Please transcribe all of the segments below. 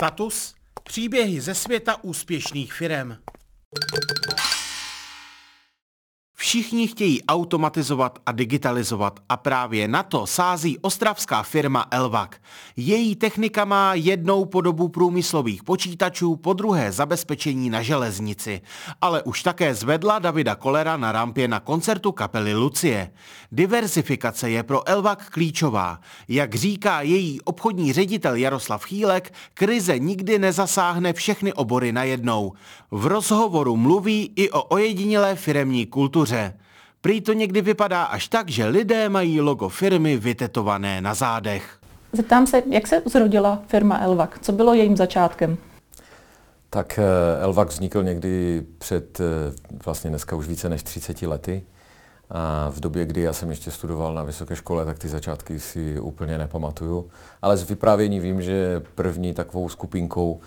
Status Příběhy ze světa úspěšných firem. Všichni chtějí automatizovat a digitalizovat a právě na to sází ostravská firma Elvak. Její technika má jednou podobu průmyslových počítačů, po druhé zabezpečení na železnici. Ale už také zvedla Davida Kolera na rampě na koncertu kapely Lucie. Diversifikace je pro Elvak klíčová. Jak říká její obchodní ředitel Jaroslav Chýlek, krize nikdy nezasáhne všechny obory najednou. V rozhovoru mluví i o ojedinělé firemní kultuře. Prý to někdy vypadá až tak, že lidé mají logo firmy vytetované na zádech. Zeptám se, jak se zrodila firma Elvak? Co bylo jejím začátkem? Tak eh, Elvak vznikl někdy před eh, vlastně dneska už více než 30 lety. A v době, kdy já jsem ještě studoval na vysoké škole, tak ty začátky si úplně nepamatuju. Ale z vyprávění vím, že první takovou skupinkou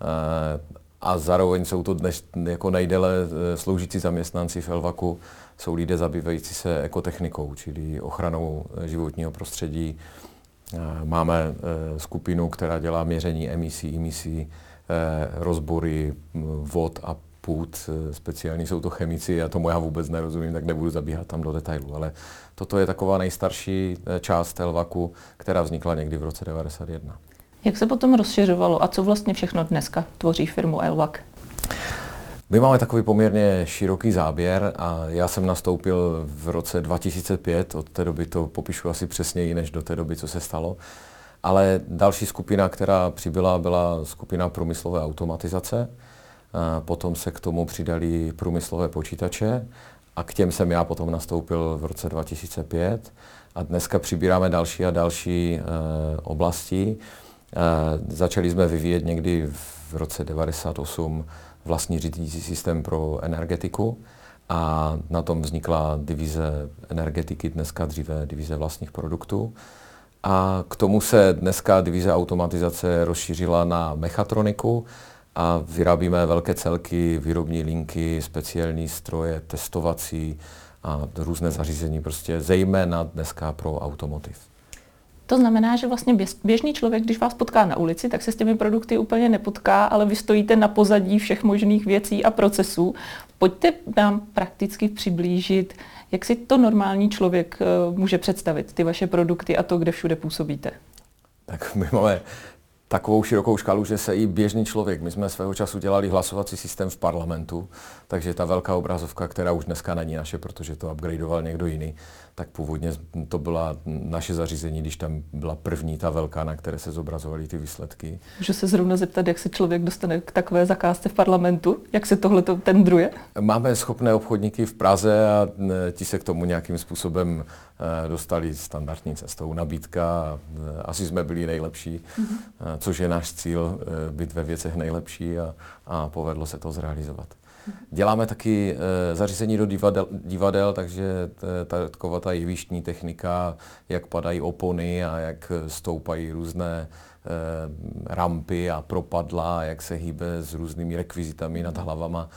eh, a zároveň jsou to dnes jako nejdéle eh, sloužící zaměstnanci v Elvaku, jsou lidé zabývající se ekotechnikou, čili ochranou eh, životního prostředí. Eh, máme skupinu, která dělá měření emisí, emisí, rozbory vod a půd, speciální jsou to chemici, já tomu já vůbec nerozumím, tak nebudu zabíhat tam do detailu, ale toto je taková nejstarší část Elvaku, která vznikla někdy v roce 1991. Jak se potom rozšiřovalo a co vlastně všechno dneska tvoří firmu Elvak? My máme takový poměrně široký záběr a já jsem nastoupil v roce 2005, od té doby to popíšu asi přesněji než do té doby, co se stalo. Ale další skupina, která přibyla, byla skupina průmyslové automatizace. A potom se k tomu přidali průmyslové počítače a k těm jsem já potom nastoupil v roce 2005. A dneska přibíráme další a další e, oblasti. Začali jsme vyvíjet někdy v roce 98 vlastní řídící systém pro energetiku a na tom vznikla divize energetiky, dneska dříve divize vlastních produktů. A k tomu se dneska divize automatizace rozšířila na mechatroniku a vyrábíme velké celky, výrobní linky, speciální stroje, testovací a různé zařízení, prostě zejména dneska pro automotiv. To znamená, že vlastně běžný člověk, když vás potká na ulici, tak se s těmi produkty úplně nepotká, ale vy stojíte na pozadí všech možných věcí a procesů. Pojďte nám prakticky přiblížit, jak si to normální člověk eh, může představit, ty vaše produkty a to, kde všude působíte. Tak my máme takovou širokou škálu, že se i běžný člověk, my jsme svého času dělali hlasovací systém v parlamentu, takže ta velká obrazovka, která už dneska není naše, protože to upgradeoval někdo jiný, tak původně to byla naše zařízení, když tam byla první ta velká, na které se zobrazovaly ty výsledky. Můžu se zrovna zeptat, jak se člověk dostane k takové zakázce v parlamentu? Jak se tohle tendruje? Máme schopné obchodníky v Praze a ti se k tomu nějakým způsobem e, dostali standardní cestou. Nabídka, e, asi jsme byli nejlepší, mm-hmm. Což je náš cíl, e, být ve věcech nejlepší a, a povedlo se to zrealizovat. Děláme taky e, zařízení do divadel, divadel takže ta, taková ta jevištní technika, jak padají opony a jak stoupají různé e, rampy a propadla, jak se hýbe s různými rekvizitami nad hlavama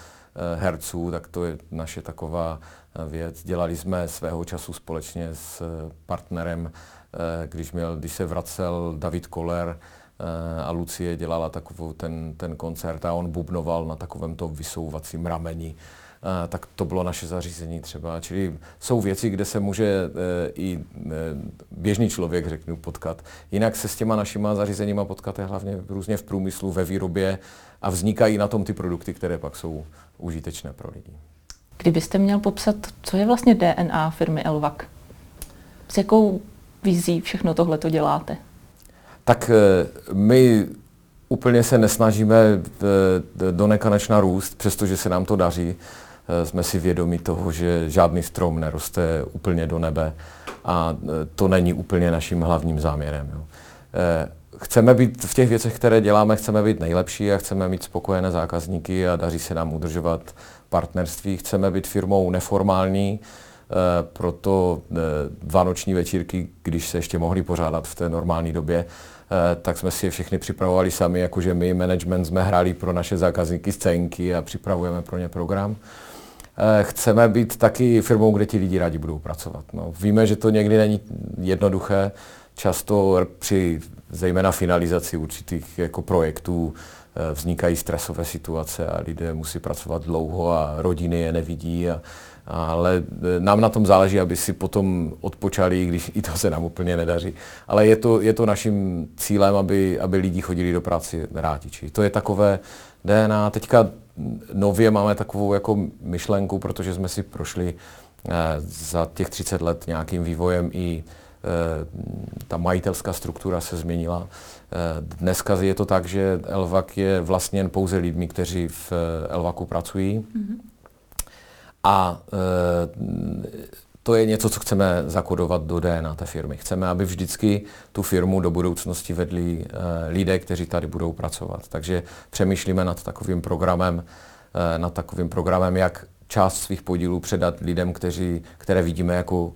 herců, tak to je naše taková věc. Dělali jsme svého času společně s partnerem, když, měl, když se vracel David Koller, Eh, a Lucie dělala takovou ten, ten koncert a on bubnoval na takovém to vysouvacím rameni. Uh, tak to bylo naše zařízení třeba. Čili jsou věci, kde se může uh, i uh, běžný člověk, řeknu, potkat. Jinak se s těma našima zařízeníma potkáte hlavně různě v průmyslu, ve výrobě a vznikají na tom ty produkty, které pak jsou užitečné pro lidi. Kdybyste měl popsat, co je vlastně DNA firmy Elvac? S jakou vizí všechno tohle to děláte? Tak eh, my úplně se nesnažíme eh, do nekonečna růst, přestože se nám to daří. Eh, jsme si vědomi toho, že žádný strom neroste úplně do nebe a to není úplně naším hlavním záměrem. Jo. Chceme být v těch věcech, které děláme, chceme být nejlepší a chceme mít spokojené zákazníky a daří se nám udržovat partnerství. Chceme být firmou neformální, proto vánoční večírky, když se ještě mohli pořádat v té normální době, tak jsme si je všechny připravovali sami, jakože my, management, jsme hráli pro naše zákazníky scénky a připravujeme pro ně program. Eh, chceme být taky firmou, kde ti lidi rádi budou pracovat. No, víme, že to někdy není jednoduché, často při zejména finalizaci určitých jako projektů vznikají stresové situace a lidé musí pracovat dlouho a rodiny je nevidí a, ale nám na tom záleží, aby si potom odpočali, když i to se nám úplně nedaří. Ale je to, je to naším cílem, aby, aby lidi chodili do práce rádi. To je takové DNA. Teďka nově máme takovou jako myšlenku, protože jsme si prošli eh, za těch 30 let nějakým vývojem i eh, ta majitelská struktura se změnila. Dneska je to tak, že Elvak je vlastněn pouze lidmi, kteří v Elvaku pracují. Mm-hmm a e, to je něco, co chceme zakodovat do DNA té firmy. Chceme, aby vždycky tu firmu do budoucnosti vedli e, lidé, kteří tady budou pracovat. Takže přemýšlíme nad takovým programem, e, nad takovým programem, jak část svých podílů předat lidem, kteří, které vidíme jako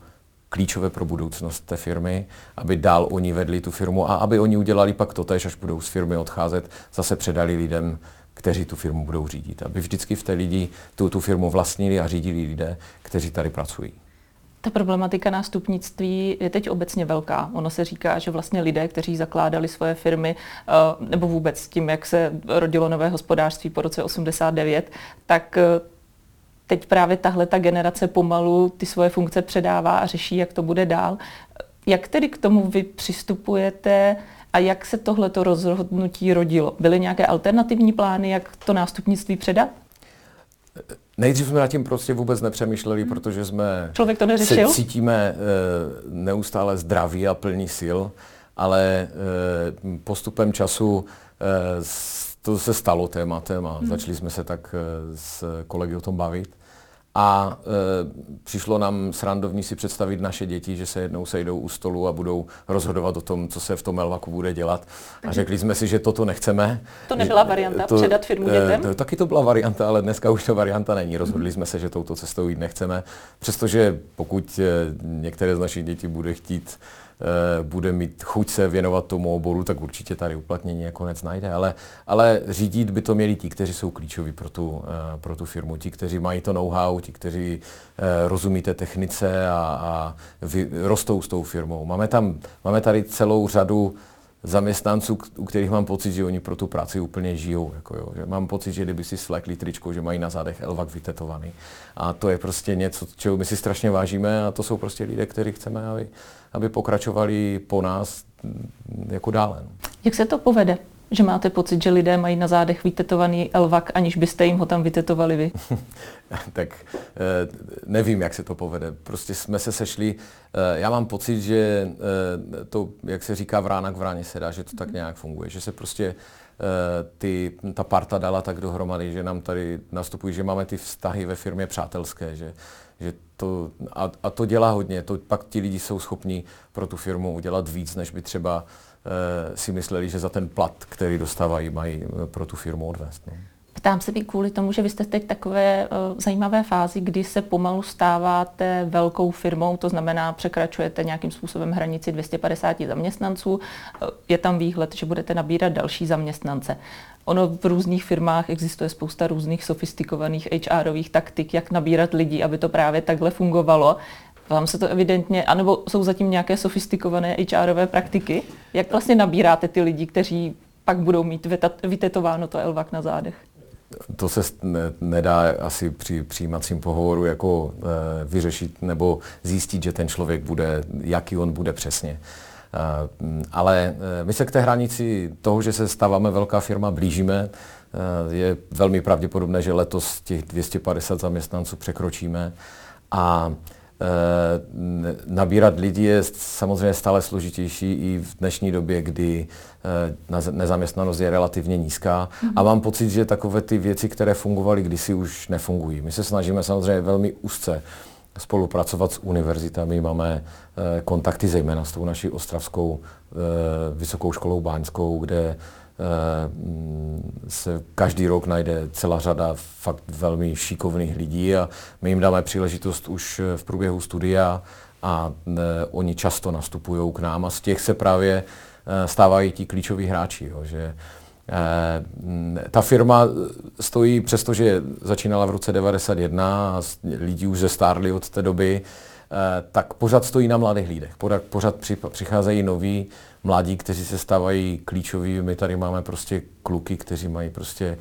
klíčové pro budoucnost té firmy, aby dál oni vedli tu firmu a aby oni udělali pak to tež, až budou z firmy odcházet, zase předali lidem, kteří tu firmu budou řídit. Aby vždycky v té lidi tu, tu firmu vlastnili a řídili lidé, kteří tady pracují. Ta problematika nástupnictví je teď obecně velká. Ono se říká, že vlastně lidé, kteří zakládali svoje firmy, eh, nebo vůbec tím, jak se rodilo nové hospodářství po roce 89, tak eh, teď právě tahle ta generace pomalu ty svoje funkce předává a řeší, jak to bude dál. Jak tedy k tomu vy přistupujete? A jak se tohleto rozhodnutí rodilo? Byly nějaké alternativní plány, jak to nástupnictví předat? Nejdřív jsme nad tím prostě vůbec nepřemýšleli, hmm. protože jsme Člověk to neřešil? se cítíme uh, neustále zdraví a plní sil, ale uh, postupem času uh, to se stalo tématem a hmm. začali jsme se tak s kolegy o tom bavit. A e, přišlo nám srandovní si představit naše děti, že se jednou sejdou u stolu a budou rozhodovat o tom, co se v tom Elvaku bude dělat. A řekli jsme si, že toto nechceme. To nebyla varianta, to, předat firmu dětem? E, to, taky to byla varianta, ale dneska už to varianta není. Rozhodli jsme se, že touto cestou jít nechceme, přestože pokud e, některé z našich dětí bude chtít bude mít chuť se věnovat tomu oboru, tak určitě tady uplatnění nakonec najde. Ale, ale řídit by to měli ti, kteří jsou klíčoví pro tu, eh, pro tu firmu, ti, kteří mají to know-how, ti, kteří eh, rozumí té technice a, a vy, rostou s tou firmou. Máme, tam, máme tady celou řadu zaměstnanců, u kterých mám pocit, že oni pro tu práci úplně žijou. Jako jo. Že mám pocit, že kdyby si svlekli tričko, že mají na zádech Elvak vytetovaný. A to je prostě něco, čeho my si strašně vážíme a to jsou prostě lidé, kteří chceme, aby, aby pokračovali po nás jako dále. No. Jak se to povede? Že máte pocit, že lidé mají na zádech vytetovaný elvak, aniž byste jim ho tam vytetovali vy? tak eh, nevím, jak se to povede. Prostě jsme se sešli. Eh, já mám pocit, že eh, to, jak se říká, vrána k vráně se dá, že to tak nějak funguje. Že se prostě ty, ta parta dala tak dohromady, že nám tady nastupují, že máme ty vztahy ve firmě přátelské, že, že to, a, a to dělá hodně. To, pak ti lidi jsou schopni pro tu firmu udělat víc, než by třeba si mysleli, že za ten plat, který dostávají, mají eh, pro tu firmu odvést. No. Ptám se kvůli tomu, že vy jste teď takové uh, zajímavé fázi, kdy se pomalu stáváte velkou firmou, to znamená překračujete nějakým způsobem hranici 250 zaměstnanců, je tam výhled, že budete nabírat další zaměstnance. Ono v různých firmách existuje spousta různých sofistikovaných HRových taktik, jak nabírat lidi, aby to právě takhle fungovalo. Vám se to evidentně, anebo jsou zatím nějaké sofistikované HRové praktiky? Jak vlastně nabíráte ty lidi, kteří pak budou mít vytetováno to elvak na zádech? To se ne, nedá asi při přijímacím pohovoru jako e, vyřešit nebo zjistit, že ten člověk bude, jaký on bude přesně. Eh, ale eh, my se k té hranici toho, že se stáváme velká firma, blížíme. Eh, je velmi pravděpodobné, že letos těch 250 zaměstnanců překročíme. A nabírat lidi je samozřejmě stále složitější i v dnešní době, kdy nezaměstnanost je relativně nízká. Mm-hmm. A mám pocit, že takové ty věci, které fungovaly kdysi, už nefungují. My se snažíme samozřejmě velmi úzce spolupracovat s univerzitami, máme eh, kontakty zejména s tou naší ostravskou eh, vysokou školou báňskou, kde eh, se každý rok najde celá řada fakt velmi šikovných lidí a my jim dáme příležitost už v průběhu studia a oni často nastupují k nám a z těch se právě stávají ti klíčoví hráči, jo, že Eh, ta firma stojí, přestože začínala v roce 91 a lidi už zestárli od té doby, tak pořád stojí na mladých lidech. Pořád, pořád přicházejí noví mladí, kteří se stávají klíčoví. My tady máme prostě kluky, kteří mají prostě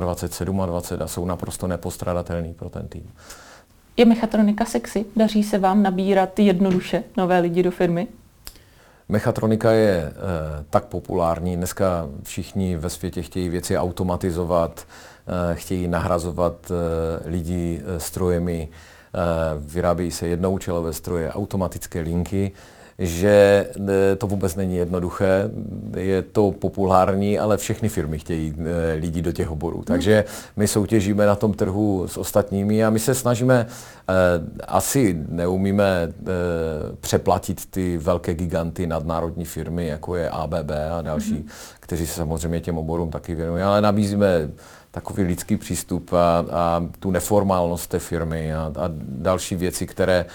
28, 27 a jsou naprosto nepostradatelní pro ten tým. Je mechatronika sexy? Daří se vám nabírat jednoduše nové lidi do firmy? Mechatronika je e, tak populární, dneska všichni ve světě chtějí věci automatizovat, e, chtějí nahrazovat e, lidi e, strojemi, e, vyrábějí se jednoučelové stroje, automatické linky že e, to vůbec není jednoduché, je to populární, ale všechny firmy chtějí e, lidi do těch oborů. Hmm. Takže my soutěžíme na tom trhu s ostatními a my se snažíme, asi neumíme přeplatit ty velké giganty nadnárodní firmy, jako je ABB a další, mm. kteří se samozřejmě těm oborům taky věnují, ale nabízíme takový lidský přístup a, a tu neformálnost té firmy a, a další věci, které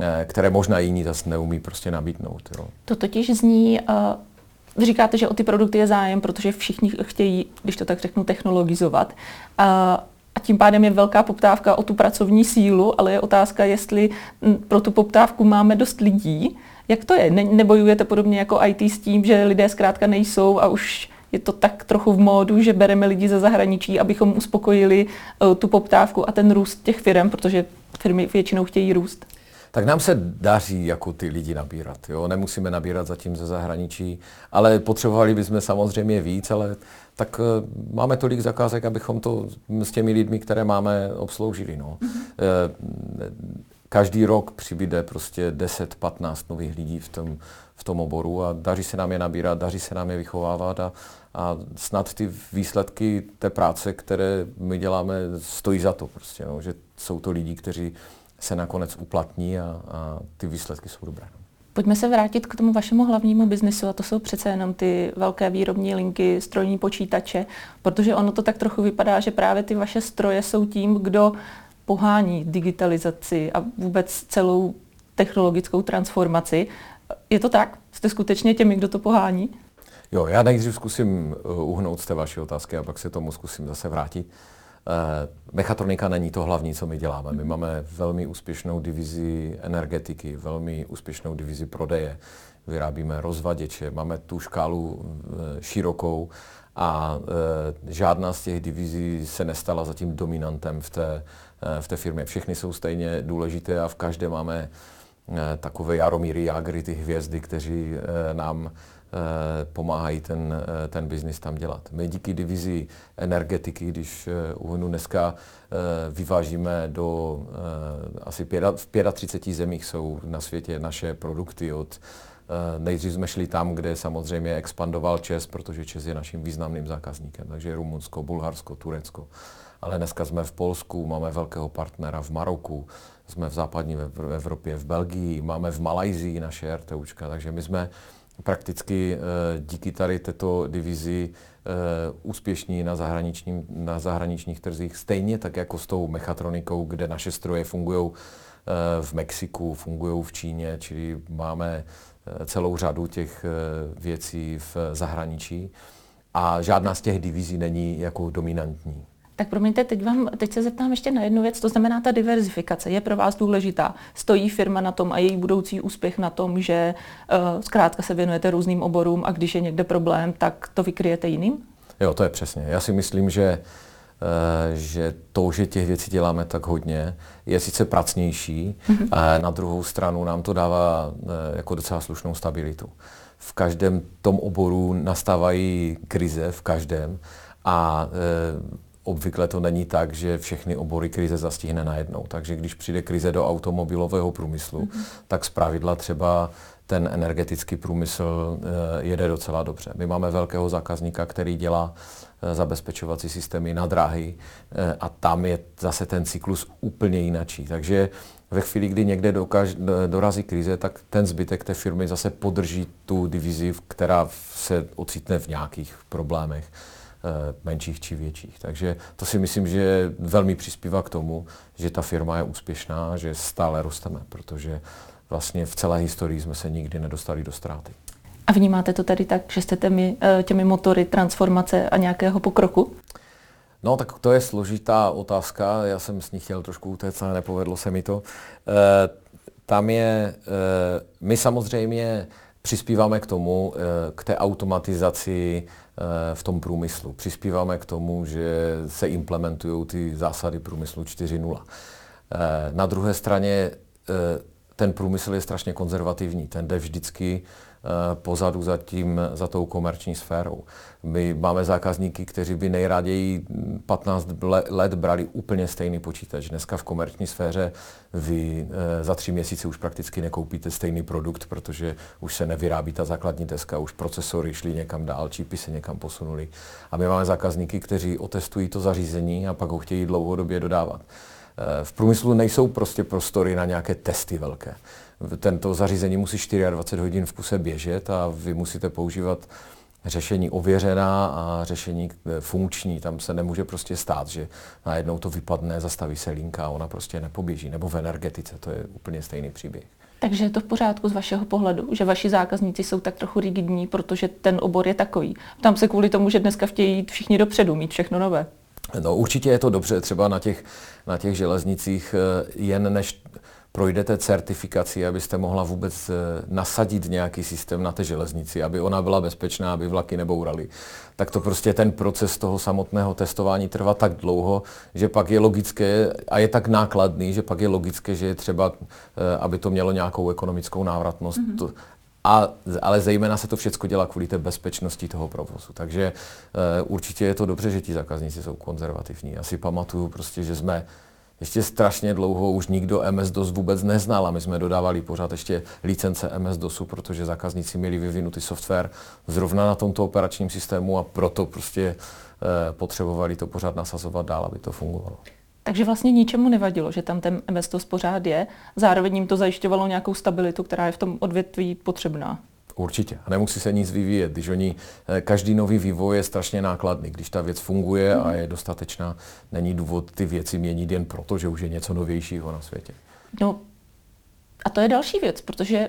Eh, které možná jiní zase neumí prostě nabídnout. Jo. To totiž zní, uh, říkáte, že o ty produkty je zájem, protože všichni chtějí, když to tak řeknu, technologizovat. Uh, a tím pádem je velká poptávka o tu pracovní sílu, ale je otázka, jestli pro tu poptávku máme dost lidí. Jak to je? Ne, nebojujete podobně jako IT s tím, že lidé zkrátka nejsou a už je to tak trochu v módu, že bereme lidi ze zahraničí, abychom uspokojili uh, tu poptávku a ten růst těch firm, protože firmy většinou chtějí růst? tak nám se daří jako ty lidi nabírat. Jo? Nemusíme nabírat zatím ze zahraničí, ale potřebovali bychom samozřejmě víc, ale tak uh, máme tolik zakázek, abychom to s těmi lidmi, které máme, obsloužili. No. Mm-hmm. Každý rok přibyde prostě 10-15 nových lidí v tom, v tom oboru a daří se nám je nabírat, daří se nám je vychovávat a, a snad ty výsledky té práce, které my děláme, stojí za to prostě, no, že jsou to lidi, kteří se nakonec uplatní a, a ty výsledky jsou dobré. No. Pojďme se vrátit k tomu vašemu hlavnímu biznesu a to jsou přece jenom ty velké výrobní linky, strojní počítače, protože ono to tak trochu vypadá, že právě ty vaše stroje jsou tím, kdo pohání digitalizaci a vůbec celou technologickou transformaci. Je to tak? Jste skutečně těmi, kdo to pohání? Jo, já nejdřív zkusím uh, uhnout z té vaší otázky a pak se tomu zkusím zase vrátit. Eh, mechatronika není to hlavní, co my děláme. My máme velmi úspěšnou divizi energetiky, velmi úspěšnou divizi prodeje. Vyrábíme rozvaděče, máme tu škálu eh, širokou a žádná z těch divizí se nestala zatím dominantem v té, v té firmě. Všechny jsou stejně důležité a v každé máme takové Jaromíry Jagry, ty hvězdy, kteří nám Eh, pomáhají ten, eh, ten biznis tam dělat. My díky divizi energetiky, když eh, uhnu dneska vyvážíme do asi v 35 zemích jsou na světě naše produkty od Nejdřív jsme šli tam, kde samozřejmě expandoval Čes, protože Čes je naším významným zákazníkem, takže Rumunsko, Bulharsko, Turecko. Ale dneska jsme v Polsku, máme velkého partnera v Maroku, jsme v západní Evropě, v Belgii, máme v Malajzii naše RTUčka, takže my jsme prakticky eh, díky tady této divizi eh, úspěšní na, zahraničním, na zahraničních trzích, stejně tak jako s tou mechatronikou, kde naše stroje fungují eh, v Mexiku, fungují v Číně, čili máme celou řadu těch věcí v zahraničí a žádná z těch divizí není jako dominantní. Tak promiňte, teď, vám, teď se zeptám ještě na jednu věc, to znamená ta diverzifikace je pro vás důležitá. Stojí firma na tom a její budoucí úspěch na tom, že uh, zkrátka se věnujete různým oborům a když je někde problém, tak to vykryjete jiným? Jo, to je přesně. Já si myslím, že uh, že to, že těch věcí děláme tak hodně, je sice pracnější, a na druhou stranu nám to dává uh, jako docela slušnou stabilitu. V každém tom oboru nastávají krize, v každém, a Obvykle to není tak, že všechny obory krize zastihne najednou. Takže když přijde krize do automobilového průmyslu, mm-hmm. tak zpravidla třeba ten energetický průmysl eh, jede docela dobře. My máme velkého zákazníka, který dělá eh, zabezpečovací systémy na dráhy eh, a tam je zase ten cyklus úplně jinačí. Takže ve chvíli, kdy někde dokaž, dorazí krize, tak ten zbytek té firmy zase podrží tu divizi, která se ocitne v nějakých problémech. Eh, menších či větších. Takže to si myslím, že velmi přispívá k tomu, že ta firma je úspěšná, že stále rosteme, protože vlastně v celé historii jsme se nikdy nedostali do ztráty. A vnímáte to tady tak, že jste těmi, eh, těmi motory transformace a nějakého pokroku? No, tak to je složitá otázka. Já jsem s ní chtěl trošku utéct, ale nepovedlo se mi to. E, tam je, my samozřejmě přispíváme k tomu, k té automatizaci v tom průmyslu. Přispíváme k tomu, že se implementují ty zásady průmyslu 4.0. Na druhé straně ten průmysl je strašně konzervativní, ten jde vždycky Eh, pozadu za, tím, za tou komerční sférou. My máme zákazníky, kteří by nejraději 15 let brali úplně stejný počítač. Dneska v komerční sféře vy eh, za tři měsíce už prakticky nekoupíte stejný produkt, protože už se nevyrábí ta základní deska, už procesory šly někam dál, čipy se někam posunuli. A my máme zákazníky, kteří otestují to zařízení a pak ho chtějí dlouhodobě dodávat. Eh, v průmyslu nejsou prostě prostory na nějaké testy velké tento zařízení musí 24 hodin v kuse běžet a vy musíte používat řešení ověřená a řešení eh, funkční. Tam se nemůže prostě stát, že najednou to vypadne, zastaví se linka a ona prostě nepoběží. Nebo v energetice, to je úplně stejný příběh. Takže je to v pořádku z vašeho pohledu, že vaši zákazníci jsou tak trochu rigidní, protože ten obor je takový. Tam se kvůli tomu, že dneska chtějí jít všichni dopředu, mít všechno nové. No určitě je to dobře, třeba na těch, na těch železnicích eh, jen než projdete certifikací, abyste mohla vůbec eh, nasadit nějaký systém na té železnici, aby ona byla bezpečná, aby vlaky nebouraly. Tak to prostě ten proces toho samotného testování trvá tak dlouho, že pak je logické a je tak nákladný, že pak je logické, že je třeba, eh, aby to mělo nějakou ekonomickou návratnost. Mm-hmm. A, ale zejména se to všechno dělá kvůli té bezpečnosti toho provozu. Takže uh, určitě je to dobře, že ti zákazníci jsou konzervativní. Já si pamatuju prostě, že jsme ještě strašně dlouho už nikdo MS-DOS vůbec neznal a my jsme dodávali pořád ještě licence MS-DOSu, protože zákazníci měli vyvinutý software zrovna na tomto operačním systému a proto prostě eh, potřebovali to pořád nasazovat dál, aby to fungovalo. Takže vlastně ničemu nevadilo, že tam ten MS-DOS pořád je, zároveň jim to zajišťovalo nějakou stabilitu, která je v tom odvětví potřebná. Určitě. A nemusí se nic vyvíjet. Když oni, eh, každý nový vývoj je strašně nákladný. Když ta věc funguje a je dostatečná, není důvod ty věci měnit jen proto, že už je něco novějšího na světě. No a to je další věc, protože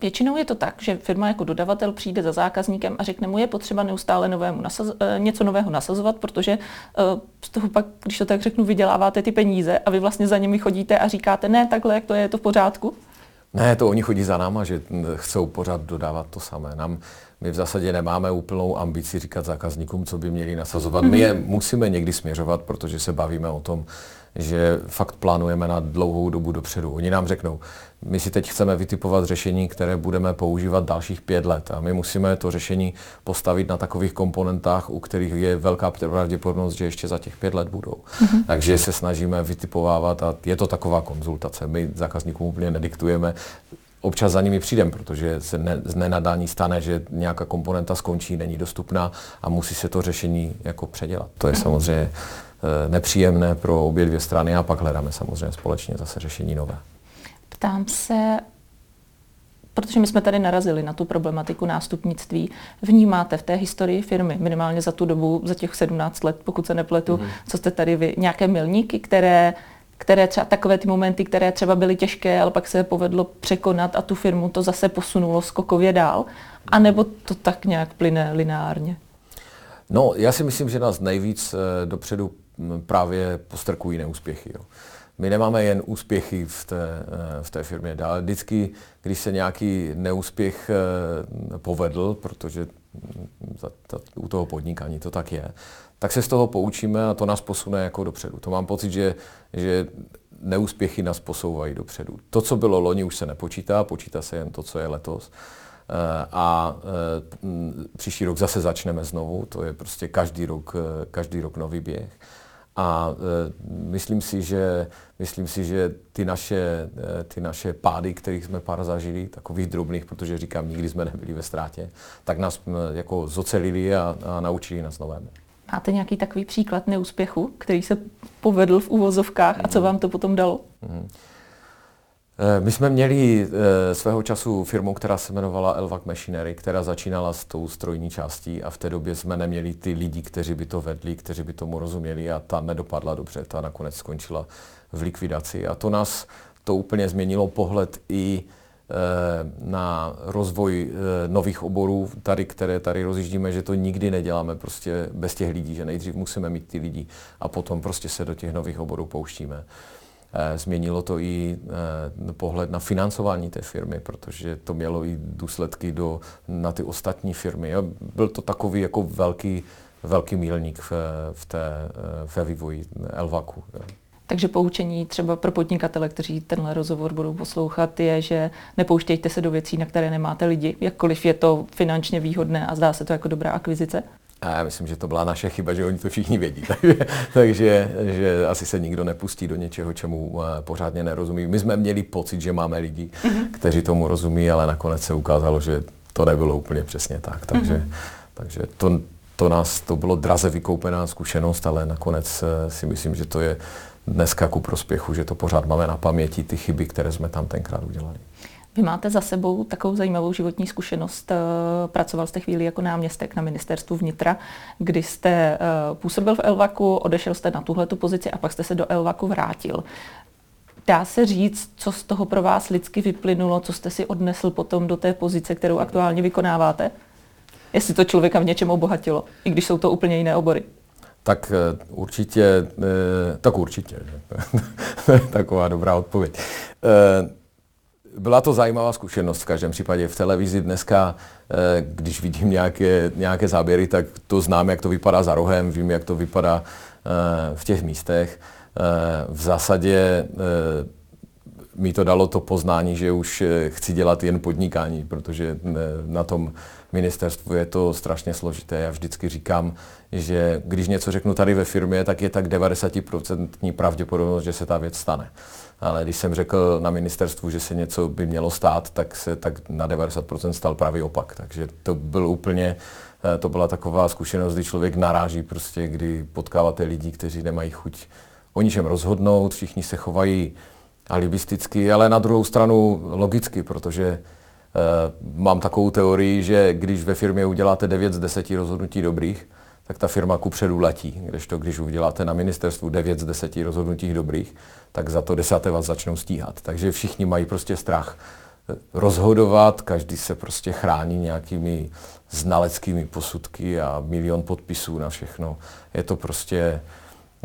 Většinou je to tak, že firma jako dodavatel přijde za zákazníkem a řekne mu, je potřeba neustále novému nasaz- eh, něco nového nasazovat, protože uh, z toho pak, když to tak řeknu, vyděláváte ty peníze a vy vlastně za nimi chodíte a říkáte, ne, takhle, jak to je, je to v pořádku. Ne, to oni chodí za náma, že chcou pořád dodávat to samé. Nám, my v zásadě nemáme úplnou ambici říkat zákazníkům, co by měli nasazovat. My je musíme někdy směřovat, protože se bavíme o tom, že fakt plánujeme na dlouhou dobu dopředu. Oni nám řeknou, my si teď chceme vytipovat řešení, které budeme používat dalších pět let a my musíme to řešení postavit na takových komponentách, u kterých je velká pravděpodobnost, že ještě za těch pět let budou. Mm-hmm. Takže se snažíme vytipovávat a je to taková konzultace. My zákazníkům úplně nediktujeme, občas za nimi přijdem, protože se ne, z nenadání stane, že nějaká komponenta skončí, není dostupná a musí se to řešení jako předělat. To je samozřejmě eh, nepříjemné pro obě dvě strany a pak hledáme samozřejmě společně zase řešení nové. Ptám se, protože my jsme tady narazili na tu problematiku nástupnictví, vnímáte v té historii firmy, minimálně za tu dobu, za těch 17 let, pokud se nepletu, mm. co jste tady vy, nějaké milníky, které které třeba takové ty momenty, které třeba byly těžké, ale pak se povedlo překonat a tu firmu to zase posunulo skokově dál, anebo to tak nějak plyne lineárně? No, já si myslím, že nás nejvíc eh, dopředu právě postrkují neúspěchy. Jo. My nemáme jen úspěchy v té, eh, v té firmě. Ale vždycky, když se nějaký neúspěch eh, povedl, protože za, za, u toho podnikání to tak je, tak se z toho poučíme a to nás posune jako dopředu. To mám pocit, že, že neúspěchy nás posouvají dopředu. To, co bylo loni, už se nepočítá, počítá se jen to, co je letos. Eh, a příští rok zase začneme znovu, to je prostě každý rok, každý rok nový běh. A e, myslím si, že, myslím si, že ty, naše, e, ty naše pády, kterých jsme pár zažili, takových drobných, protože říkám, nikdy jsme nebyli ve ztrátě, tak nás e, jako zocelili a, a naučili nás novému. Máte nějaký takový příklad neúspěchu, který se povedl v uvozovkách a co mhm. vám to potom dalo? Mm. Eh, my jsme měli eh, svého času firmu, která se jmenovala Elvac Machinery, která začínala s tou strojní částí a v té době jsme neměli ty lidi, kteří by to vedli, kteří by tomu rozuměli a ta nedopadla dobře, ta nakonec skončila v likvidaci. A to nás to úplně změnilo pohled i eh, na rozvoj nových oborů, tady, které tady rozjíždíme, že to nikdy neděláme prostě bez těch lidí, že nejdřív musíme mít ty lidi a potom prostě se do těch nových oborů pouštíme. Změnilo to i pohled na financování té firmy, protože to mělo i důsledky do, na ty ostatní firmy. Byl to takový jako velký, velký mílník v, v té, ve vývoji Elvaku. Takže poučení třeba pro podnikatele, kteří tenhle rozhovor budou poslouchat, je, že nepouštějte se do věcí, na které nemáte lidi, jakkoliv je to finančně výhodné a zdá se to jako dobrá akvizice. A já myslím, že to byla naše chyba, že oni to všichni vědí. takže, takže že asi se nikdo nepustí do něčeho, čemu eh, pořádně nerozumí. My jsme měli pocit, že máme lidi, mm-hmm. kteří tomu rozumí, ale nakonec se ukázalo, že to nebylo úplně přesně tak. Takže, mm-hmm. takže to, to nás, to bylo draze vykoupená zkušenost, ale nakonec eh, si myslím, že to je dneska ku prospěchu, že to pořád máme na paměti, ty chyby, které jsme tam tenkrát udělali. Vy máte za sebou takovou zajímavou životní zkušenost. Eh, pracoval jste chvíli jako náměstek na ministerstvu vnitra, kdy jste eh, působil v Elvaku, odešel jste na tuhletu pozici a pak jste se do Elvaku vrátil. Dá se říct, co z toho pro vás lidsky vyplynulo, co jste si odnesl potom do té pozice, kterou aktuálně vykonáváte? Jestli to člověka v něčem obohatilo, i když jsou to úplně jiné obory. Tak eh, určitě, tak určitě. Taková dobrá odpověď. Byla to zajímavá zkušenost v každém případě. V televizi dneska, eh, když vidím nějaké, nějaké záběry, tak to znám, jak to vypadá za rohem, vím, jak to vypadá eh, v těch místech. Eh, v zásadě mi to dalo to poznání, že už chci dělat jen podnikání, protože na tom ministerstvu je to strašně složité. Já vždycky říkám, že když něco řeknu tady ve firmě, tak je tak 90% pravděpodobnost, že se ta věc stane ale když jsem řekl na ministerstvu, že se něco by mělo stát, tak se tak na 90% stal pravý opak. Takže to byl úplně, eh, to byla taková zkušenost, kdy člověk naráží prostě, kdy potkáváte lidi, kteří nemají chuť o ničem rozhodnout, všichni se chovají alibisticky, ale na druhou stranu logicky, protože uh, mám takovou teorii, že když ve firmě uděláte 9 z 10 rozhodnutí dobrých, tak ta firma kupředu letí. Kdežto, když uděláte na ministerstvu 9 z 10 rozhodnutí dobrých, tak za to desáté vás začnou stíhat. Takže všichni mají prostě strach rozhodovat, každý se prostě chrání nějakými znaleckými posudky a milion podpisů na všechno. Je to prostě,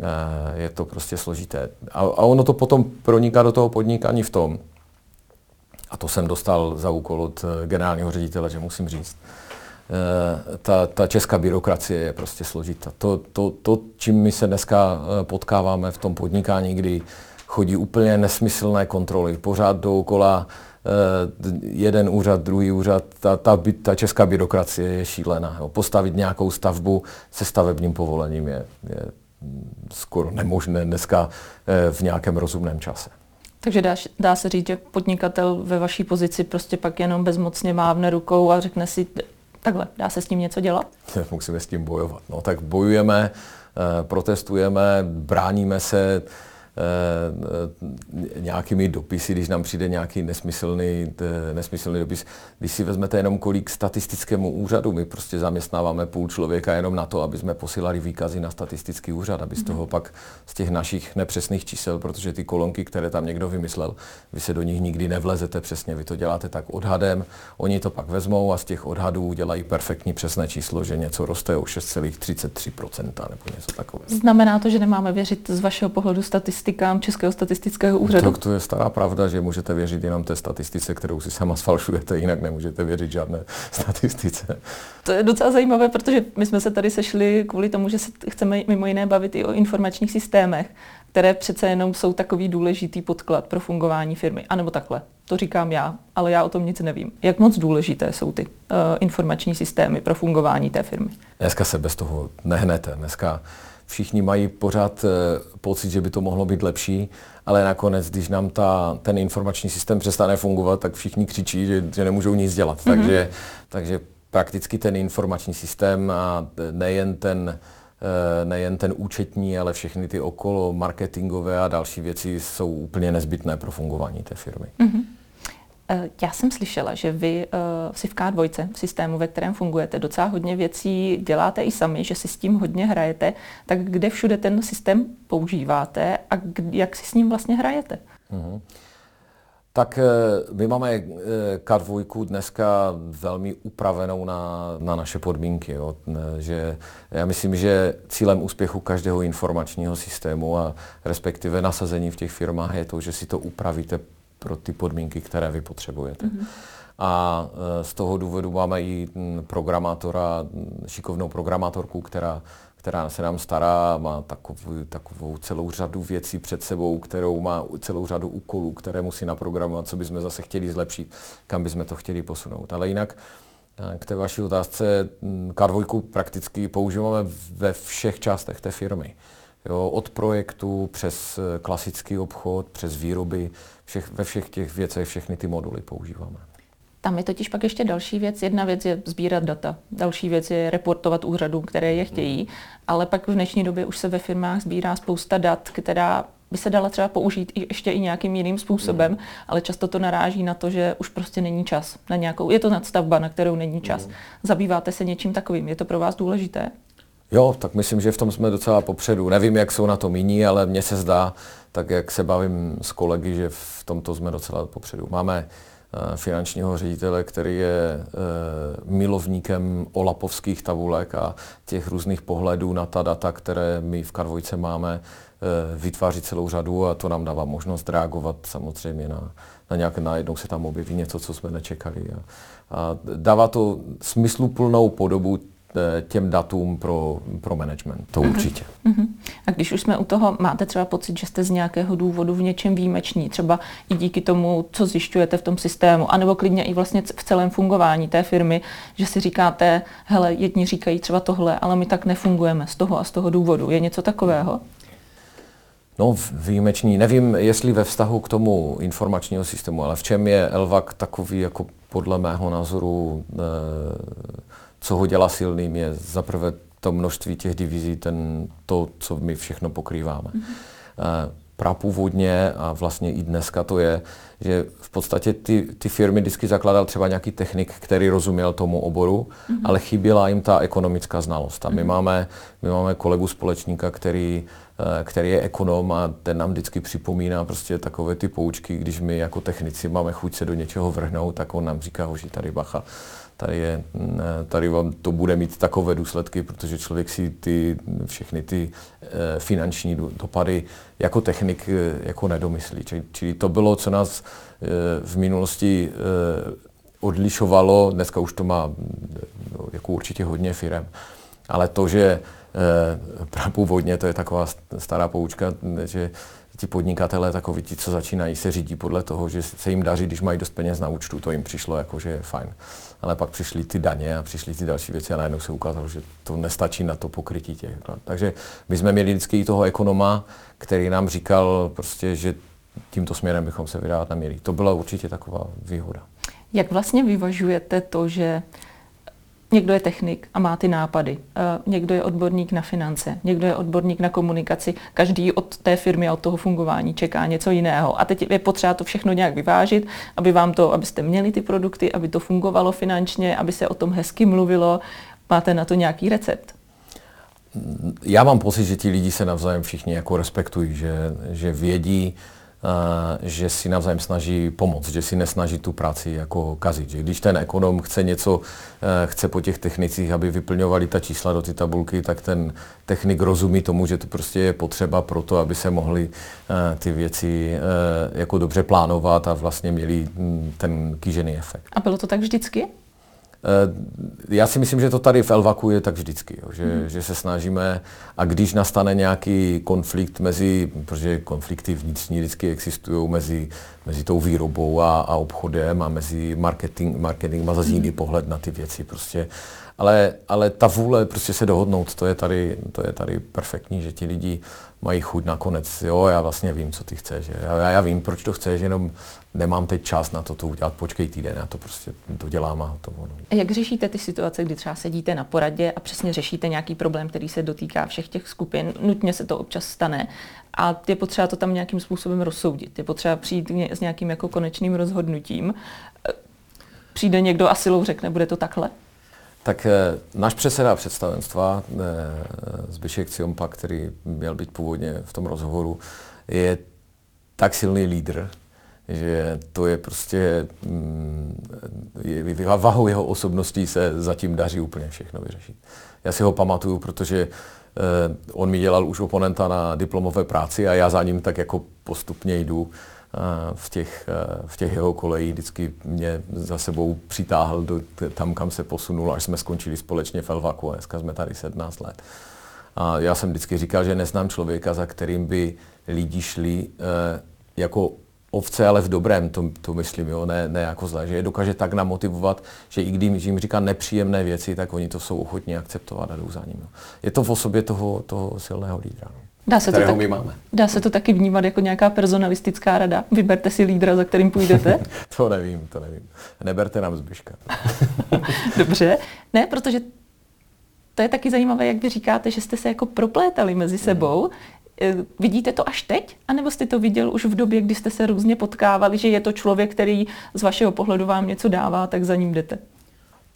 eh, je to prostě složité. A, a ono to potom proniká do toho podnikání v tom, a to jsem dostal za úkol od eh, generálního ředitele, že musím říct, Eh, ta, ta česká byrokracie je prostě složitá. To, to, to, čím my se dneska potkáváme v tom podnikání, kdy chodí úplně nesmyslné kontroly, pořád dookola eh, jeden úřad, druhý úřad, ta, ta, ta česká byrokracie je šílená. Jo. Postavit nějakou stavbu se stavebním povolením je, je skoro nemožné dneska v nějakém rozumném čase. Takže dá, dá se říct, že podnikatel ve vaší pozici prostě pak jenom bezmocně mávne rukou a řekne si, Takhle, dá se s tím něco dělat? Musíme s tím bojovat. No, tak bojujeme, eh, protestujeme, bráníme se, Eh, nějakými dopisy, když nám přijde nějaký nesmyslný, nesmyslný dopis. Když si vezmete jenom kolik statistickému úřadu, my prostě zaměstnáváme půl člověka jenom na to, aby jsme posílali výkazy na statistický úřad, aby z mhm. toho pak z těch našich nepřesných čísel, protože ty kolonky, které tam někdo vymyslel, vy se do nich nikdy nevlezete přesně, vy to děláte tak odhadem, oni to pak vezmou a z těch odhadů udělají perfektní přesné číslo, že něco roste o 6,33% nebo něco takového. Znamená to, že nemáme věřit z vašeho pohledu statistiky statistikám Českého statistického úřadu? Tak to je stará pravda, že můžete věřit jenom té statistice, kterou si sama sfalšujete, jinak nemůžete věřit žádné statistice. To je docela zajímavé, protože my jsme se tady sešli kvůli tomu, že se chceme mimo jiné bavit i o informačních systémech, které přece jenom jsou takový důležitý podklad pro fungování firmy. A nebo takhle, to říkám já, ale já o tom nic nevím. Jak moc důležité jsou ty uh, informační systémy pro fungování té firmy? Dneska se bez toho nehnete. Dneska všichni mají pořád eh, pocit, že by to mohlo být lepší, ale nakonec, když nám ta, ten informační systém přestane fungovat, tak všichni křičí, že, že nemůžou nic dělat. Mm-hmm. Takže, takže prakticky ten informační systém a nejen ten, eh, nejen ten účetní, ale všechny ty okolo marketingové a další věci jsou úplně nezbytné pro fungování té firmy. Mm-hmm. Eh, já jsem slyšela, že vy si v K2, v systému, ve kterém fungujete, docela hodně věcí děláte i sami, že si s tím hodně hrajete. Tak kde všude ten systém používáte a jak si s ním vlastně hrajete? Uh-huh. Tak eh, my máme eh, K2 dneska velmi upravenou na, na naše podmínky. Jo. Že já myslím, že cílem úspěchu každého informačního systému a respektive nasazení v těch firmách je to, že si to upravíte pro ty podmínky, které vy potřebujete. Mm-hmm. A eh, z toho důvodu máme i programátora, šikovnou programátorku, která která se nám stará, má takovou, takovou celou řadu věcí před sebou, kterou má celou řadu úkolů, které musí naprogramovat, co bychom zase chtěli zlepšit, kam bychom to chtěli posunout. Ale jinak eh, k té vaší otázce, K2 prakticky používáme ve všech částech té firmy. Jo, od projektu přes eh, klasický obchod, přes výroby, všech, ve všech těch věcech všechny ty moduly používáme. Tam je totiž pak ještě další věc. Jedna věc je sbírat data, další věc je reportovat úřadům, které je chtějí, ale pak v dnešní době už se ve firmách sbírá spousta dat, která by se dala třeba použít i ještě i nějakým jiným způsobem, mm. ale často to naráží na to, že už prostě není čas na nějakou, je to nadstavba, na kterou není čas. Mm. Zabýváte se něčím takovým, je to pro vás důležité? Jo, tak myslím, že v tom jsme docela popředu. Nevím, jak jsou na tom jiní, ale mně se zdá, tak jak se bavím s kolegy, že v tomto jsme docela popředu. Máme Eh, finančního ředitele, který je eh, milovníkem olapovských tabulek a těch různých pohledů na ta data, které my v Karvojce máme, eh, vytváří celou řadu a to nám dává možnost reagovat samozřejmě na, na nějaké, najednou se tam objeví něco, co jsme nečekali. A, a dává to smysluplnou podobu těm datům pro, pro management. To uh-huh. určitě. Uh-huh. A když už jsme u toho, máte třeba pocit, že jste z nějakého důvodu v něčem výjimeční, třeba i díky tomu, co zjišťujete v tom systému, anebo klidně i vlastně v celém fungování té firmy, že si říkáte, hele, jedni říkají třeba tohle, ale my tak nefungujeme z toho a z toho důvodu. Je něco takového? No, výjimečný. Nevím, jestli ve vztahu k tomu informačního systému, ale v čem je Elvak takový, jako podle mého názoru, e, co ho dělá silným, je zaprvé to množství těch divizí, ten, to, co my všechno pokrýváme. Mm-hmm. Prapůvodně a vlastně i dneska to je, že v podstatě ty, ty firmy vždycky zakládal třeba nějaký technik, který rozuměl tomu oboru, mm-hmm. ale chyběla jim ta ekonomická znalost. A my, mm-hmm. máme, my máme kolegu společníka, který, eh, který je ekonom a ten nám vždycky připomíná prostě takové ty poučky, když my jako technici máme chuť se do něčeho vrhnout, tak on nám říká, hoži tady bacha, tady, je, tady vám to bude mít takové důsledky, protože člověk si ty všechny ty eh, finanční dopady jako technik eh, jako nedomyslí. Čili, to bylo, co nás eh, v minulosti odlišovalo, dneska už to má jako určitě hodně firem, ale to, že původně, to je taková stará poučka, že ti podnikatelé takoví ti, co začínají, se řídí podle toho, že se jim daří, když mají dost peněz na účtu, to jim přišlo jako, že je fajn. Ale pak přišly ty daně a přišly ty další věci a najednou se ukázalo, že to nestačí na to pokrytí těch. No. Takže my jsme měli vždycky toho ekonoma, který nám říkal prostě, že tímto směrem bychom se vydávat neměli. To byla určitě taková výhoda. Jak vlastně vyvažujete to, že Někdo je technik a má ty nápady, eh, někdo je odborník na finance, někdo je odborník na komunikaci, každý od té firmy a od toho fungování čeká něco jiného. A teď je potřeba to všechno nějak vyvážit, aby vám to, abyste měli ty produkty, aby to fungovalo finančně, aby se o tom hezky mluvilo. Máte na to nějaký recept? Já mám pocit, že ti lidi se navzájem všichni jako respektují, že, že vědí, že si navzájem snaží pomoct, že si nesnaží tu práci jako kazit. Že když ten ekonom chce něco, eh, chce po těch technicích, aby vyplňovali ta čísla do ty tabulky, tak ten technik rozumí tomu, že to prostě je potřeba pro to, aby se mohly eh, ty věci eh, jako dobře plánovat a vlastně měli hm, ten kýžený efekt. A bylo to tak vždycky? Eh, já si myslím, že to tady v Elvaku je tak vždycky, jo, že, hmm. že se snažíme a když nastane nějaký konflikt mezi, protože konflikty vnitřní vždycky existují mezi, mezi tou výrobou a, a obchodem a mezi marketing, marketing má zase jiný hmm. pohled na ty věci prostě. Ale, ale ta vůle prostě se dohodnout, to je tady, to je tady perfektní, že ti lidi mají chuť nakonec. Jo, já vlastně vím, co ty chceš. Já, já vím, proč to chceš, jenom nemám teď čas na to, to udělat, počkej týden, já to prostě to dělám a to ono. Jak řešíte ty situace, kdy třeba sedíte na poradě a přesně řešíte nějaký problém, který se dotýká všech těch skupin, nutně se to občas stane a je potřeba to tam nějakým způsobem rozsoudit, je potřeba přijít s nějakým jako konečným rozhodnutím. Přijde někdo a silou řekne, bude to takhle? Tak eh, náš předseda představenstva, eh, Zbyšek Ciompa, který měl být původně v tom rozhovoru, je tak silný lídr, že to je prostě, mm, je, vahou jeho osobností se zatím daří úplně všechno vyřešit. Já si ho pamatuju, protože eh, on mi dělal už oponenta na diplomové práci a já za ním tak jako postupně jdu v těch, eh, v těch jeho kolejích. Vždycky mě za sebou přitáhl do, tam, kam se posunul, až jsme skončili společně v Elvaku. Dneska jsme tady 17 let. A já jsem vždycky říkal, že neznám člověka, za kterým by lidi šli jako ovce, ale v dobrém, to, to myslím, jo, ne, ne jako zlé, že je dokáže tak namotivovat, že i když jim říká nepříjemné věci, tak oni to jsou ochotní akceptovat a jdou za ním. Jo. Je to v osobě toho, toho silného lídra. Dá se, to tak, my máme. dá se to taky vnímat jako nějaká personalistická rada? Vyberte si lídra, za kterým půjdete? to nevím, to nevím. Neberte nám Zbyška. Dobře. Ne, protože to je taky zajímavé, jak vy říkáte, že jste se jako proplétali mezi sebou. Eh, vidíte to až teď? A nebo jste to viděl už v době, kdy jste se různě potkávali, že je to člověk, který z vašeho pohledu vám něco dává, tak za ním jdete?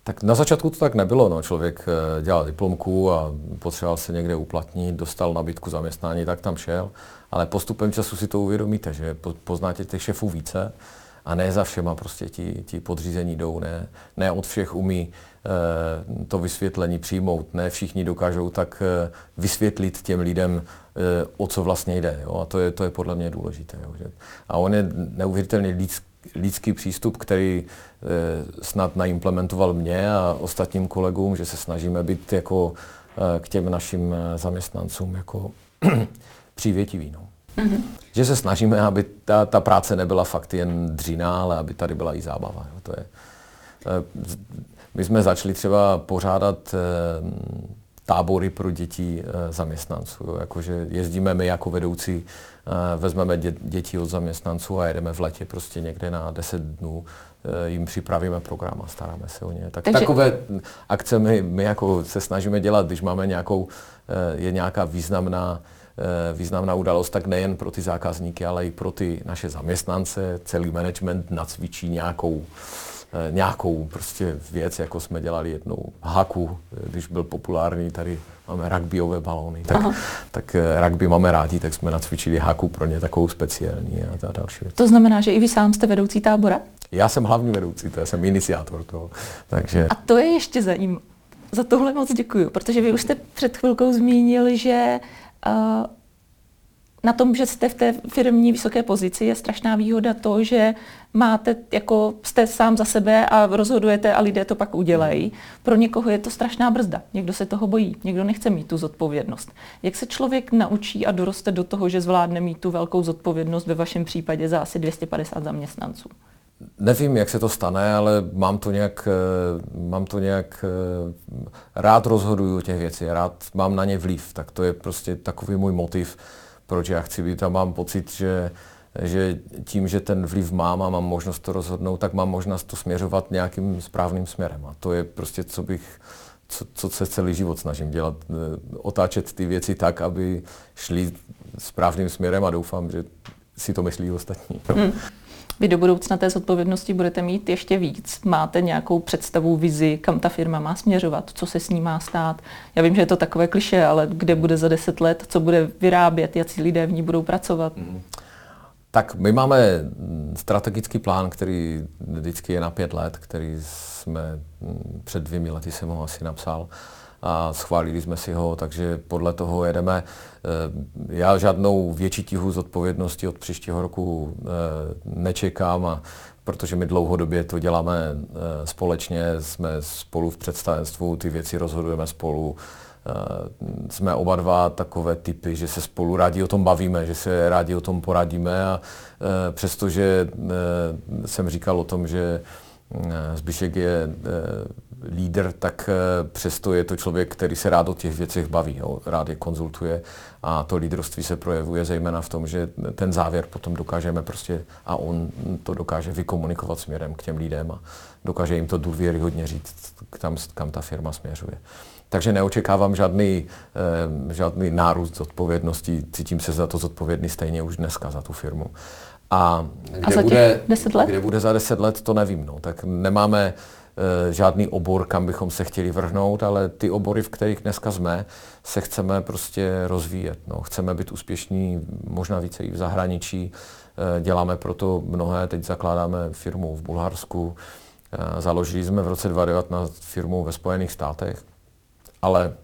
Tak na začátku to tak nebylo. No. Člověk eh, dělal diplomku a potřeboval se někde uplatnit, dostal nabídku zaměstnání, tak tam šel. Ale postupem času si to uvědomíte, že poznáte těch šefů více a ne za všema prostě ti, ti podřízení jdou, ne, ne od všech umí e, to vysvětlení přijmout, ne všichni dokážou tak e, vysvětlit těm lidem, e, o co vlastně jde. Jo? A to je, to je podle mě důležité. Jo? A on je neuvěřitelný lidský, lidský přístup, který e, snad naimplementoval mě a ostatním kolegům, že se snažíme být jako e, k těm našim zaměstnancům jako přívětivý. No. Mm-hmm. Že se snažíme, aby ta, ta práce nebyla fakt jen dřina, ale aby tady byla i zábava. Jo. To je, eh, my jsme začali třeba pořádat eh, tábory pro děti eh, zaměstnanců. Jo. Jakože jezdíme my jako vedoucí, vezmeme dě, děti od zaměstnanců a jedeme v letě prostě někde na 10 dnů, jim připravíme program a staráme se o ně. Tak Takže... takové akce my, my jako se snažíme dělat, když máme nějakou, je nějaká významná Eh, významná událost, tak nejen pro ty zákazníky, ale i pro ty naše zaměstnance. Celý management nacvičí nějakou eh, nějakou prostě věc, jako jsme dělali jednou haku, eh, když byl populární, tady máme rugbyové balóny, tak, tak rugby máme rádi, tak jsme nacvičili haku pro ně takovou speciální a ta další věc. To znamená, že i vy sám jste vedoucí tábora? Já jsem hlavní vedoucí, to já jsem iniciátor toho. Takže... A to je ještě zajímavé. Za tohle moc děkuju, protože vy už jste před chvilkou zmínil, že uh, na tom, že jste v té firmní vysoké pozici, je strašná výhoda to, že máte, jako jste sám za sebe a rozhodujete a lidé to pak udělají. Pro někoho je to strašná brzda. Někdo se toho bojí, někdo nechce mít tu zodpovědnost. Jak se člověk naučí a doroste do toho, že zvládne mít tu velkou zodpovědnost ve vašem případě za asi 250 zaměstnanců? Nevím, jak se to stane, ale mám to nějak, eh, mám to nějak eh, rád rozhoduju těch věcí, rád mám na ně vliv, tak to je prostě takový můj motiv, proč já chci být a mám pocit, že, že tím, že ten vliv mám a mám možnost to rozhodnout, tak mám možnost to směřovat nějakým správným směrem. A to je prostě, co bych, co, co se celý život snažím dělat, eh, otáčet ty věci tak, aby šli správným směrem a doufám, že si to myslí ostatní. Hmm. Vy do budoucna té zodpovědnosti budete mít ještě víc. Máte nějakou představu, vizi, kam ta firma má směřovat, co se s ní má stát. Já vím, že je to takové kliše, ale kde bude za deset let, co bude vyrábět, jaký lidé v ní budou pracovat. Mm. Tak my máme strategický plán, který vždycky je na pět let, který jsme před dvěmi lety jsem ho asi napsal a schválili jsme si ho, takže podle toho jedeme. Eh, já žádnou větší tíhu zodpovědnosti od příštího roku eh, nečekám, a protože my dlouhodobě to děláme eh, společně, jsme spolu v představenstvu, ty věci rozhodujeme spolu. Jsme oba dva takové typy, že se spolu rádi o tom bavíme, že se rádi o tom poradíme a přestože jsem říkal o tom, že Zbyšek je lídr, tak eh, přesto je to člověk, který se rád o těch věcech baví, jo, rád je konzultuje a to lídrovství se projevuje zejména v tom, že ten závěr potom dokážeme prostě a on to dokáže vykomunikovat směrem k těm lidem a dokáže jim to důvěryhodně říct, tam, kam ta firma směřuje. Takže neočekávám žádný, eh, žádný nárůst odpovědnosti, cítím se za to zodpovědný stejně už dneska za tu firmu. A kde, a za bude, 10 let? kde bude za deset let, to nevím. No. Tak nemáme, žádný obor, kam bychom se chtěli vrhnout, ale ty obory, v kterých dneska jsme, se chceme prostě rozvíjet. No. Chceme být úspěšní možná více i v zahraničí. Děláme proto mnohé, teď zakládáme firmu v Bulharsku, založili jsme v roce 2019 firmu ve Spojených státech, ale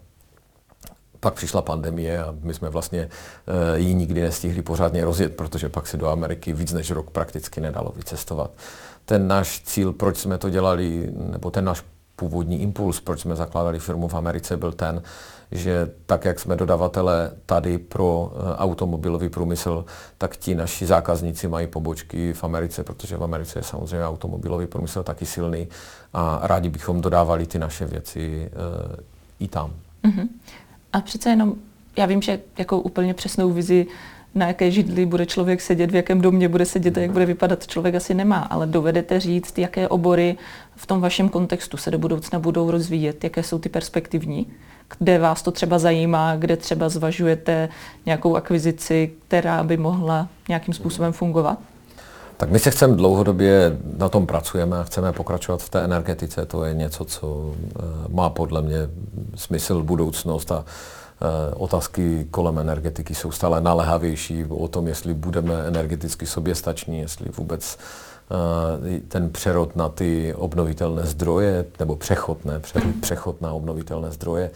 pak přišla pandemie a my jsme vlastně uh, ji nikdy nestihli pořádně rozjet, protože pak se do Ameriky víc než rok prakticky nedalo vycestovat. Ten náš cíl, proč jsme to dělali, nebo ten náš původní impuls, proč jsme zakládali firmu v Americe, byl ten, že tak, jak jsme dodavatele tady pro uh, automobilový průmysl, tak ti naši zákazníci mají pobočky v Americe, protože v Americe je samozřejmě automobilový průmysl taky silný a rádi bychom dodávali ty naše věci uh, i tam. Mm-hmm. A přece jenom, já vím, že jako úplně přesnou vizi, na jaké židli bude člověk sedět, v jakém domě bude sedět a jak bude vypadat, člověk asi nemá, ale dovedete říct, jaké obory v tom vašem kontextu se do budoucna budou rozvíjet, jaké jsou ty perspektivní, kde vás to třeba zajímá, kde třeba zvažujete nějakou akvizici, která by mohla nějakým způsobem fungovat? Tak my se chceme dlouhodobě, na tom pracujeme a chceme pokračovat v té energetice. To je něco, co eh, má podle mě smysl budoucnost a eh, otázky kolem energetiky jsou stále naléhavější o tom, jestli budeme energeticky soběstační, jestli vůbec eh, ten přerod na ty obnovitelné zdroje, nebo přechod, ne, přechod na obnovitelné zdroje,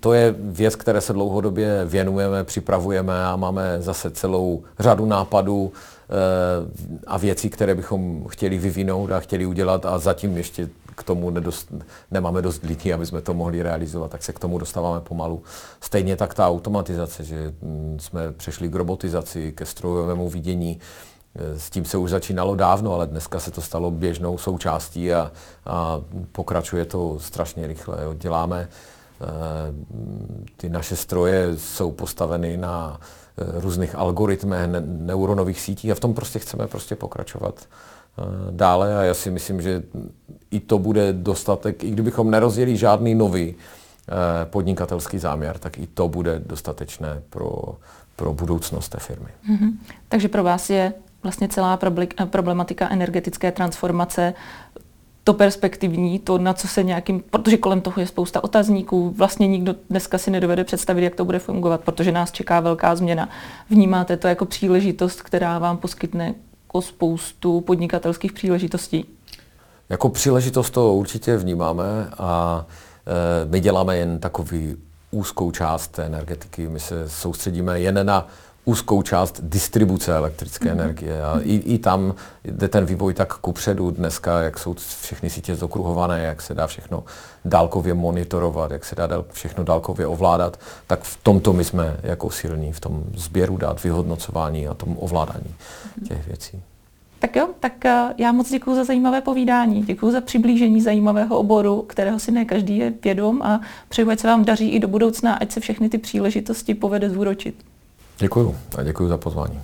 to je věc, které se dlouhodobě věnujeme, připravujeme a máme zase celou řadu nápadů a věcí, které bychom chtěli vyvinout a chtěli udělat a zatím ještě k tomu nedost, nemáme dost lidí, aby jsme to mohli realizovat, tak se k tomu dostáváme pomalu. Stejně tak ta automatizace, že mm, jsme přešli k robotizaci, ke strojovému vidění, eh, s tím se už začínalo dávno, ale dneska se to stalo běžnou součástí a, a pokračuje to strašně rychle. Děláme Eh, ty naše stroje jsou postaveny na eh, různých algoritmech, neuronových sítích a v tom prostě chceme prostě pokračovat eh, dále a já si myslím, že i to bude dostatek, i kdybychom nerozjeli žádný nový podnikatelský záměr, tak i to bude dostatečné pro, pro budoucnost té firmy. Mm-hmm. Takže pro vás je vlastně celá problematika energetické transformace to perspektivní, to, na co se nějakým, protože kolem toho je spousta otazníků, vlastně nikdo dneska si nedovede představit, jak to bude fungovat, protože nás čeká velká změna. Vnímáte to jako příležitost, která vám poskytne jako spoustu podnikatelských příležitostí? Jako příležitost to určitě vnímáme a e, my děláme jen takový úzkou část té energetiky. My se soustředíme jen na úzkou část distribuce elektrické mm-hmm. energie. A i, i tam jde ten vývoj tak kupředu dneska, jak jsou všechny sítě zokruhované, jak se dá všechno dálkově monitorovat, jak se dá všechno dálkově ovládat, tak v tomto my jsme jako silní, v tom sběru dát, vyhodnocování a tom ovládání mm-hmm. těch věcí. Tak jo, tak eh, já moc děkuji za zajímavé povídání, děkuji za přiblížení zajímavého oboru, kterého si ne každý je vědom a přeju, ať se vám daří i do budoucna, ať se všechny ty příležitosti povede zúročit. Děkuju a děkuji za pozvání.